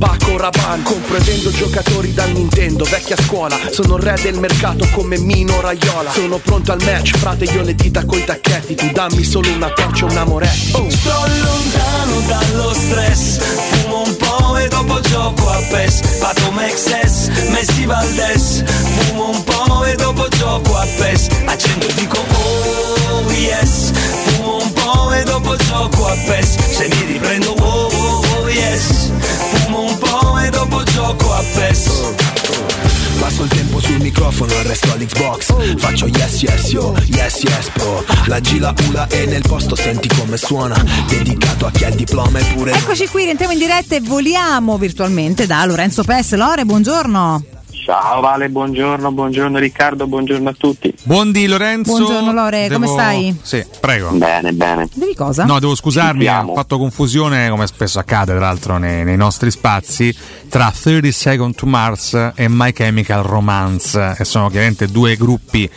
Paco Rabanne Compro e vendo giocatori da Nintendo Vecchia scuola. Sono il re del mercato come Mino Raiola. Sono pronto al match Frate io le dita coi tacchetti. Tu dammi solo una torcia un amoretti oh. Sto lontano dallo stress Fumo un po' e dopo gioco a PES. Pato Mexes, Messi Valdes Fumo un po' e dopo gioco a PES. Accendo e dico oh yes. Fumo un po' e dopo gioco a PES Passo il tempo sul microfono, il resto all'Xbox Faccio yes yes yo, yes yes pro La gila ula e nel posto senti come suona Dedicato a chi ha il diploma e pure Eccoci qui, rientriamo in diretta e voliamo virtualmente da Lorenzo Pes. Lore, buongiorno. Ciao Vale, buongiorno, buongiorno Riccardo, buongiorno a tutti. Buondì Lorenzo. Buongiorno, Lore, come stai? Sì, prego. Bene, bene. Devi cosa? No, devo scusarmi, ho fatto confusione, come spesso accade tra l'altro nei, nei nostri spazi, tra 30 Second to Mars e My Chemical Romance, e sono chiaramente due gruppi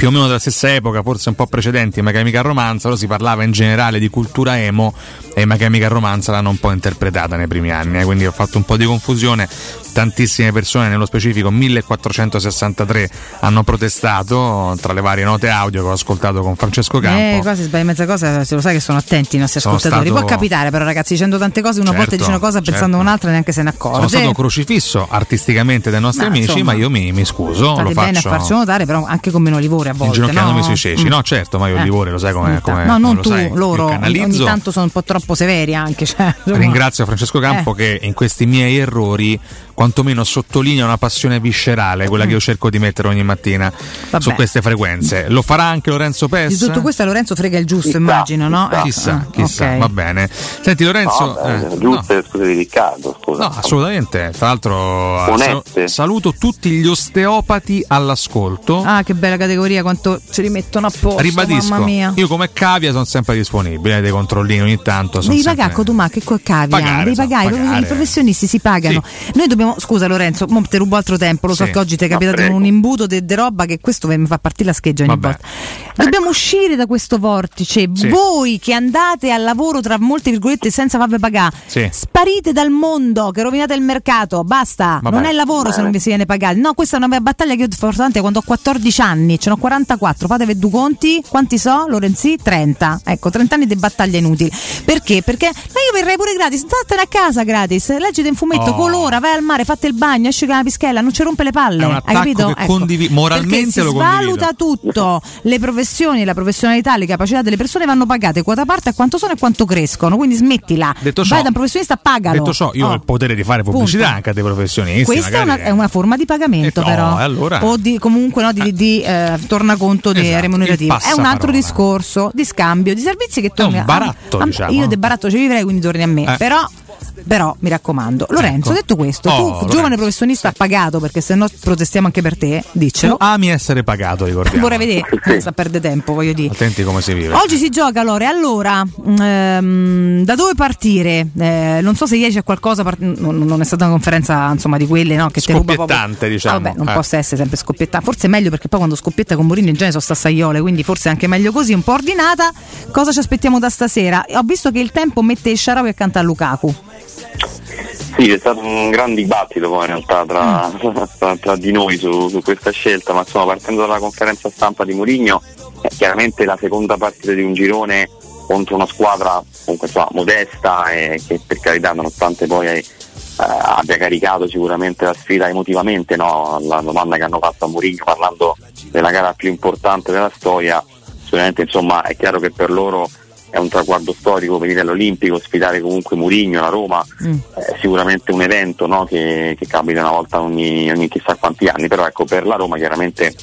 più o meno della stessa epoca, forse un po' precedenti, My Chemical Romance, però si parlava in generale di cultura emo e My Chemical Romance l'hanno un po' interpretata nei primi anni, eh, quindi ho fatto un po' di confusione, tantissime persone, nello specifico 1463 hanno protestato tra le varie note audio che ho ascoltato con Francesco Campo. Eh, quasi sbagli mezza cosa, se lo sai che sono attenti i nostri Sono ascoltatori. stato- Può capitare, però, ragazzi, dicendo tante cose, una Certo, volta dice una cosa pensando certo. un'altra e neanche se ne accorge. Sono stato crocifisso artisticamente dai nostri Ma, amici, insomma, ma io mi, mi scuso. Lo bene a faccio farci notare, però anche con meno livore a volte. inginocchiandomi no? sui ceci. Mm. No, certo, ma io il Eh. livore lo sai come. No, non lo tu, sai, loro. Ogni tanto sono un po' troppo severi anche. Cioè. Ringrazio Francesco Campo Eh. che in questi miei errori quantomeno sottolinea una passione viscerale, quella che io cerco di mettere ogni mattina Vabbè. su queste frequenze. Lo farà anche Lorenzo Pes? Di tutto questo Lorenzo frega il giusto, immagino, no? Eh, Chissà, ah, chissà, ok. va bene. Senti Lorenzo, No, eh, giusto, scusa di Riccardo, scusa. No, assolutamente. Tra l'altro, Oneste. sal- saluto tutti gli osteopati all'ascolto. Ah, che bella categoria, quanto ci rimettono a posto. Ribadisco, mamma mia. io come cavia sono sempre disponibile, eh, dei controllini ogni tanto. Devi sempre- pagare con tu ma che co- cavia, Pagare, devi pagare, pagare. i professionisti si pagano. Noi dobbiamo scusa Lorenzo, mo te rubo altro tempo, lo so Sì. che oggi ti è capitato prego. un imbuto di roba che questo mi fa partire la scheggia ogni Vabbè. volta. Dobbiamo uscire da questo vortice. Sì. Voi che andate al lavoro tra molte virgolette senza farvi pagare, Sì. sparite dal mondo, che rovinate il mercato, basta. Vabbè. Non è lavoro se non vi si viene pagati. No, questa è una mia battaglia che io tante quando ho 14 anni, ce ne ho 44, fatevi due conti, quanti so? Lorenzi? 30. Ecco, 30 anni di battaglia inutili. Perché? Perché ma io verrei pure gratis, statene a casa gratis, leggete un fumetto, Oh. colora, vai al mare, fate il bagno, esci con la pischella, non ci rompe le palle. È un Hai capito? che condivi- moralmente Perché si lo condivido. svaluta tutto. Le professioni, la professionalità, le capacità delle persone vanno pagate quota parte a quanto sono e quanto crescono. Quindi smettila. Detto ciò- vai da un professionista, pagalo. Detto ciò, io Oh. ho il potere di fare pubblicità Punto. anche a dei professionisti. Questa è una, è una forma di pagamento, Eh, no, però. e allora? O di, comunque no, di, di, eh, tornaconto di Esatto, remunerativo. È un altro discorso di scambio di servizi che torni un a- baratto, a- diciamo. Io del baratto ci vivrei, quindi torni a me. Eh. Però. Però mi raccomando, Lorenzo, Ecco. detto questo, Oh, tu Lorenzo. giovane professionista pagato perché se no protestiamo anche per te, Tu diccelo. ami essere pagato, ricordiamo. Vorrei vedere, non sta a perdere tempo, voglio dire. Attenti come si vive. Oggi si gioca Lore, allora ehm, da dove partire? Eh, non so se ieri c'è qualcosa, part- non, non è stata una conferenza insomma di quelle no, che te ruba proprio- Scoppiettante, diciamo. Ah, vabbè, non Eh. possa essere sempre scoppiettante, forse è meglio perché poi quando scoppietta con Mourinho in genere sono stassaiole, quindi forse è anche meglio così, un po' ordinata. Cosa ci aspettiamo da stasera? Ho visto che il tempo mette il Sharawi accanto a Lukaku. Sì, c'è stato un gran dibattito poi in realtà tra, tra- tra di noi su, su questa scelta, ma insomma partendo dalla conferenza stampa di Mourinho, è chiaramente la seconda partita di un girone contro una squadra comunque insomma, modesta e che per carità nonostante poi eh, abbia caricato sicuramente la sfida emotivamente, no? la domanda che hanno fatto a Mourinho parlando della gara più importante della storia, sicuramente insomma è chiaro che per loro è un traguardo storico venire all'Olimpico, sfidare comunque Murigno, la Roma, è sicuramente un evento no, che, che capita una volta ogni, ogni chissà quanti anni, però ecco per la Roma chiaramente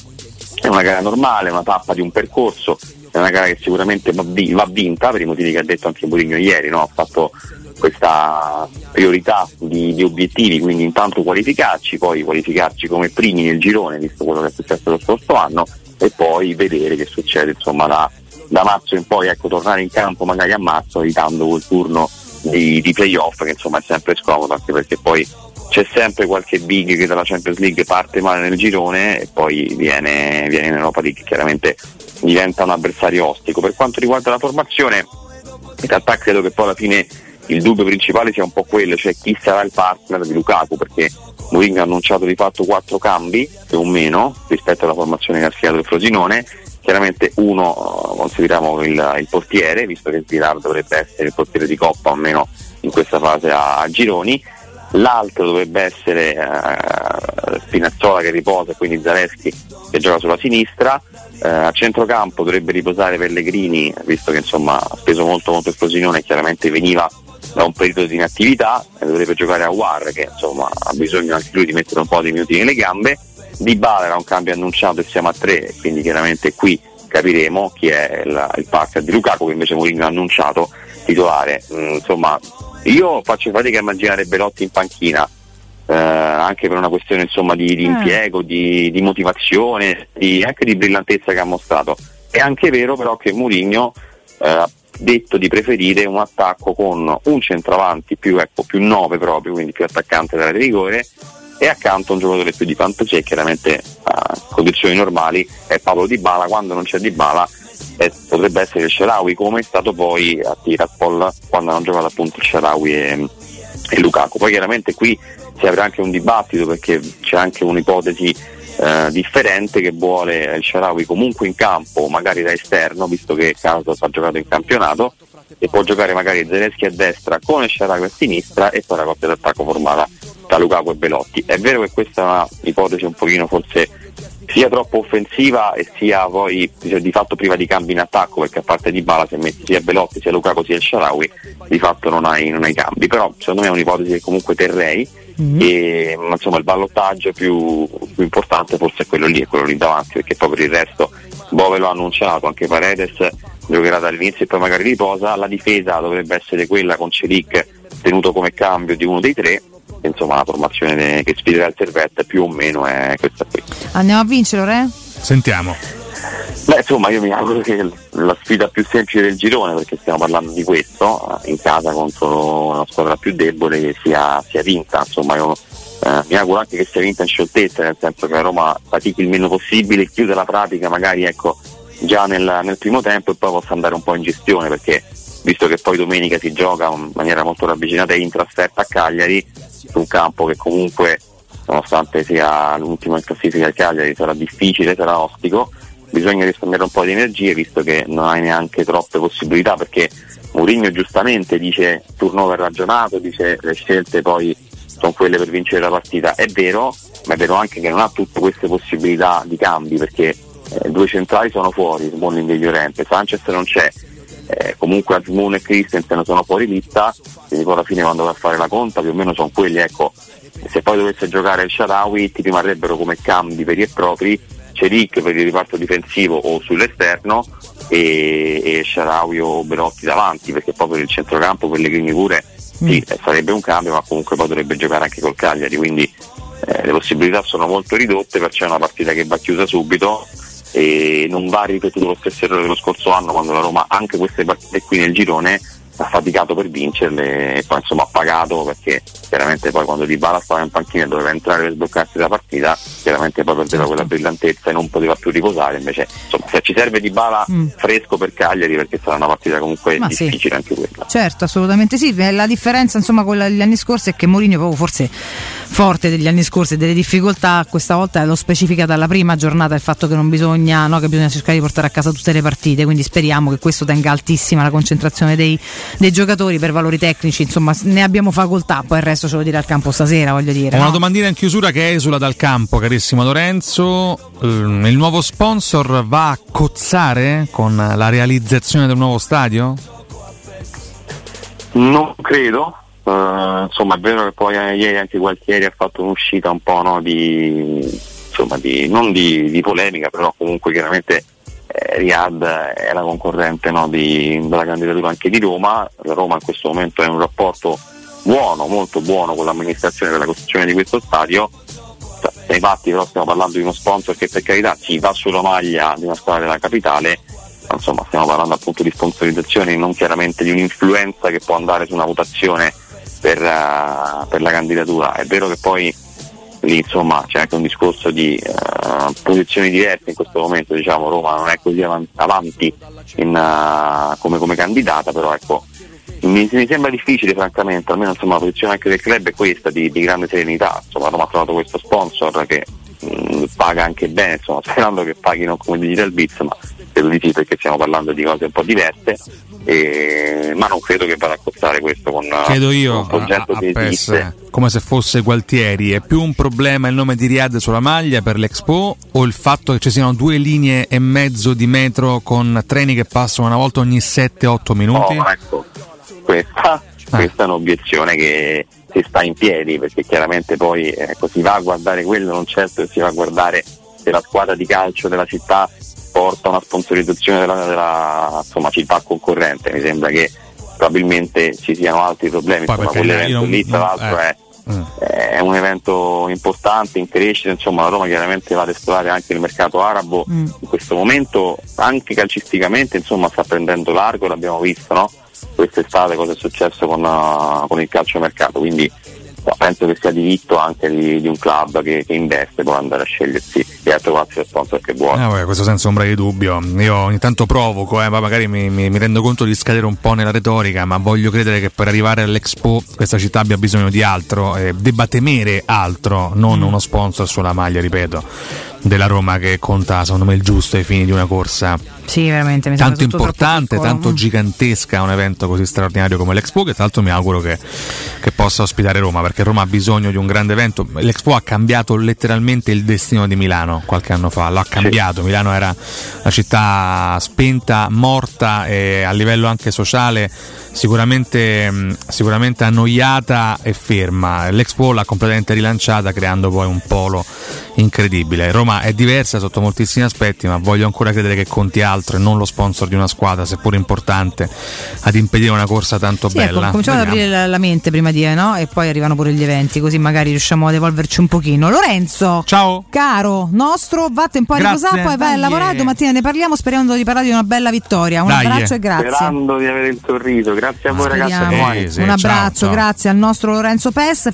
è una gara normale, una tappa di un percorso, è una gara che sicuramente va vinta per i motivi che ha detto anche Murigno ieri, no? ha fatto questa priorità di, di obiettivi, quindi intanto qualificarci, poi qualificarci come primi nel girone, visto quello che è successo lo scorso anno, e poi vedere che succede insomma da, da marzo in poi, ecco, tornare in campo magari a marzo evitando quel turno di, di playoff che insomma è sempre scomodo anche perché poi c'è sempre qualche big che dalla Champions League parte male nel girone e poi viene, viene in Europa League chiaramente diventa un avversario ostico. Per quanto riguarda la formazione, in realtà credo che poi alla fine il dubbio principale sia un po' quello, cioè chi sarà il partner di Lukaku, perché Mourinho ha annunciato di fatto quattro cambi, più o meno, rispetto alla formazione che il Frosinone. Chiaramente uno eh, consideriamo il, il portiere, visto che Svilar dovrebbe essere il portiere di Coppa, almeno in questa fase a, a gironi. L'altro dovrebbe essere eh, Spinazzola che riposa, quindi Zaleschi che gioca sulla sinistra. Eh, a centrocampo dovrebbe riposare Pellegrini, visto che insomma ha speso molto molto il Frosinone chiaramente veniva da un periodo di inattività, e dovrebbe giocare a War che insomma ha bisogno anche lui di mettere un po' di minuti nelle gambe. Di Bala era un cambio annunciato e siamo a tre, quindi chiaramente qui capiremo chi è il, il partner di Lukaku che invece Mourinho ha annunciato titolare. Mm, insomma, io faccio fatica a immaginare Belotti in panchina, eh, anche per una questione insomma, di, di Mm. impiego, di, di motivazione, di- anche di brillantezza che ha mostrato. È anche vero però che Mourinho eh, ha detto di preferire un attacco con un centravanti più, ecco, più 9 proprio, quindi più attaccante della rigore e accanto un giocatore più di fantasia chiaramente a condizioni normali è Paolo Di Bala, quando non c'è Di Bala eh, potrebbe essere il Sharawi come è stato poi a Tiraspol quando hanno giocato appunto Sharawi e, e Lukaku. Poi chiaramente qui si apre anche un dibattito perché c'è anche un'ipotesi eh, differente che vuole il Sharawi comunque in campo, magari da esterno, visto che Caso ha giocato in campionato, e può giocare magari Zelensky a destra con il Sharawi a sinistra e poi la coppia d'attacco formata da Lukaku e Belotti. È vero che questa è un'ipotesi un pochino forse sia troppo offensiva e sia poi cioè, di fatto priva di cambi in attacco perché a parte di Bala se metti sia Belotti sia Lukaku sia il Sharawi di fatto non hai, non hai cambi. Però secondo me è un'ipotesi che comunque terrei e ma, insomma il ballottaggio più, più importante forse è quello lì, è quello lì davanti perché poi per il resto Bove lo ha annunciato, anche Paredes giocherà dall'inizio e poi magari riposa, la difesa dovrebbe essere quella con Celic tenuto come cambio di uno dei tre insomma la formazione che sfiderà il Servette più o meno è questa qui Andiamo a vincere, Re? Sentiamo. Beh, insomma, io mi auguro che la sfida più semplice del girone, perché stiamo parlando di questo, eh, in casa contro una squadra più debole, sia, sia vinta. Insomma, io eh, mi auguro anche che sia vinta in scioltezza, nel senso che la Roma fatichi il meno possibile, chiude la pratica magari ecco, già nel, nel primo tempo e poi possa andare un po' in gestione perché visto che poi domenica si gioca in maniera molto ravvicinata in trasferta a Cagliari su un campo che comunque nonostante sia l'ultimo in classifica del Cagliari sarà difficile, sarà ostico bisogna risparmiare un po' di energie visto che non hai neanche troppe possibilità perché Mourinho giustamente dice turnover ragionato, dice le scelte poi sono quelle per vincere la partita, è vero, ma è vero anche che non ha tutte queste possibilità di cambi perché eh, due centrali sono fuori, Smalling e Llorente, Sanchez non c'è, eh, comunque Asmoon e Christensen sono fuori lista, quindi poi alla fine quando va a fare la conta più o meno sono quelli, ecco, se poi dovesse giocare il Sharawi ti rimarrebbero come cambi veri e propri, Ceric per il riparto difensivo o sull'esterno e, e Sharawi o Berotti davanti, perché poi per il centrocampo Pellegrini pure sì, mm. sarebbe un cambio, ma comunque poi dovrebbe giocare anche col Cagliari, quindi eh, le possibilità sono molto ridotte, perciò è una partita che va chiusa subito e non va ripetuto lo stesso errore dello scorso anno quando la Roma anche queste partite qui nel girone ha faticato per vincerle e poi insomma ha pagato perché chiaramente poi quando Di Bala stava in panchina e doveva entrare per sbloccarsi la partita chiaramente poi perdeva certo. quella brillantezza e non poteva più riposare invece insomma se ci serve Di Bala mm. fresco per Cagliari perché sarà una partita comunque Ma difficile sì. anche quella certo assolutamente sì la differenza insomma con gli anni scorsi è che Mourinho proprio forse forte degli anni scorsi e delle difficoltà questa volta lo specifica dalla prima giornata il fatto che non bisogna no, che bisogna cercare di portare a casa tutte le partite quindi speriamo che questo tenga altissima la concentrazione dei dei giocatori per valori tecnici, insomma, ne abbiamo facoltà, poi il resto ce lo dirà al campo stasera, voglio dire. Una no? domandina in chiusura che esula dal campo, carissimo Lorenzo. Il nuovo sponsor va a cozzare con la realizzazione del nuovo stadio? Non credo. Uh, insomma, è vero che poi eh, ieri anche Gualtieri ha fatto un'uscita un po' no, di, insomma, di, non di, di polemica, però comunque chiaramente eh, Riyadh è la concorrente no, di, della candidatura anche di Roma, la Roma in questo momento è in un rapporto buono, molto buono con l'amministrazione per la costruzione di questo stadio, nei fatti però stiamo parlando di uno sponsor che per carità si va sulla maglia di una squadra della capitale, ma insomma stiamo parlando appunto di sponsorizzazione, non chiaramente di un'influenza che può andare su una votazione per, uh, per la candidatura. È vero che poi lì insomma c'è anche un discorso di uh, posizioni diverse in questo momento, diciamo Roma non è così avanti in, uh, come, come, candidata, però ecco mi, mi, sembra difficile francamente, almeno insomma la posizione anche del club è questa di, di grande serenità, insomma Roma ha trovato questo sponsor che mh, mm, paga anche bene, insomma, sperando che paghino come Digital Bits, ma credo di sì perché stiamo parlando di cose un po' diverse eh, ma non credo che vada a costare questo con credo io, progetto a, a esiste come se fosse Gualtieri è più un problema il nome di Riyadh sulla maglia per l'Expo o il fatto che ci siano due linee e mezzo di metro con treni che passano una volta ogni 7-8 minuti? Oh, ecco, questa, ah. questa, è un'obiezione che si sta in piedi perché chiaramente poi ecco, si va a guardare quello non certo si va a guardare se la squadra di calcio della città porta una sponsorizzazione della, della insomma, città concorrente. Mi sembra che probabilmente ci siano altri problemi. Poi insomma, quell'evento lì, tra l'altro, eh. è, è, un evento importante in crescita. Insomma, la Roma chiaramente va ad esplorare anche il mercato arabo. Mm. In questo momento, anche calcisticamente, insomma, sta prendendo largo, l'abbiamo visto, no? Quest'estate cosa è successo con, uh, con il calcio mercato. Quindi penso che sia diritto anche di, di un club che, che, investe poi andare a scegliersi e a trovarsi lo sponsor che vuole. Eh, questo senza ombra di dubbio. Io ogni tanto provoco, eh, magari mi, mi, mi, rendo conto di scadere un po' nella retorica, ma voglio credere che per arrivare all'Expo questa città abbia bisogno di altro, eh, debba temere altro, non mm. uno sponsor sulla maglia, ripeto della Roma che conta secondo me il giusto ai fini di una corsa sì, veramente, tanto importante, tanto gigantesca, un evento così straordinario come l'Expo che tra l'altro mi auguro che, che, possa ospitare Roma perché Roma ha bisogno di un grande evento. L'Expo ha cambiato letteralmente il destino di Milano qualche anno fa, l'ha cambiato, Milano era una città spenta, morta e a livello anche sociale sicuramente, sicuramente annoiata e ferma. L'Expo l'ha completamente rilanciata creando poi un polo incredibile. Roma è diversa sotto moltissimi aspetti, ma voglio ancora credere che conti altro e non lo sponsor di una squadra, seppur importante, ad impedire una corsa tanto sì, ecco, bella. Ecco, cominciamo Vediamo. ad aprire la, la, mente prima di, no? E poi arrivano pure gli eventi, così magari riusciamo ad evolverci un pochino. Lorenzo, ciao, caro nostro, vatte un po' a riposare, poi vai a lavorare. Domattina ne parliamo, sperando di parlare di una bella vittoria. Un Dai. abbraccio e grazie. Sperando di avere il sorriso, grazie a voi ragazzi. Eh, sì, un abbraccio, ciao, ciao. grazie al nostro Lorenzo Pes.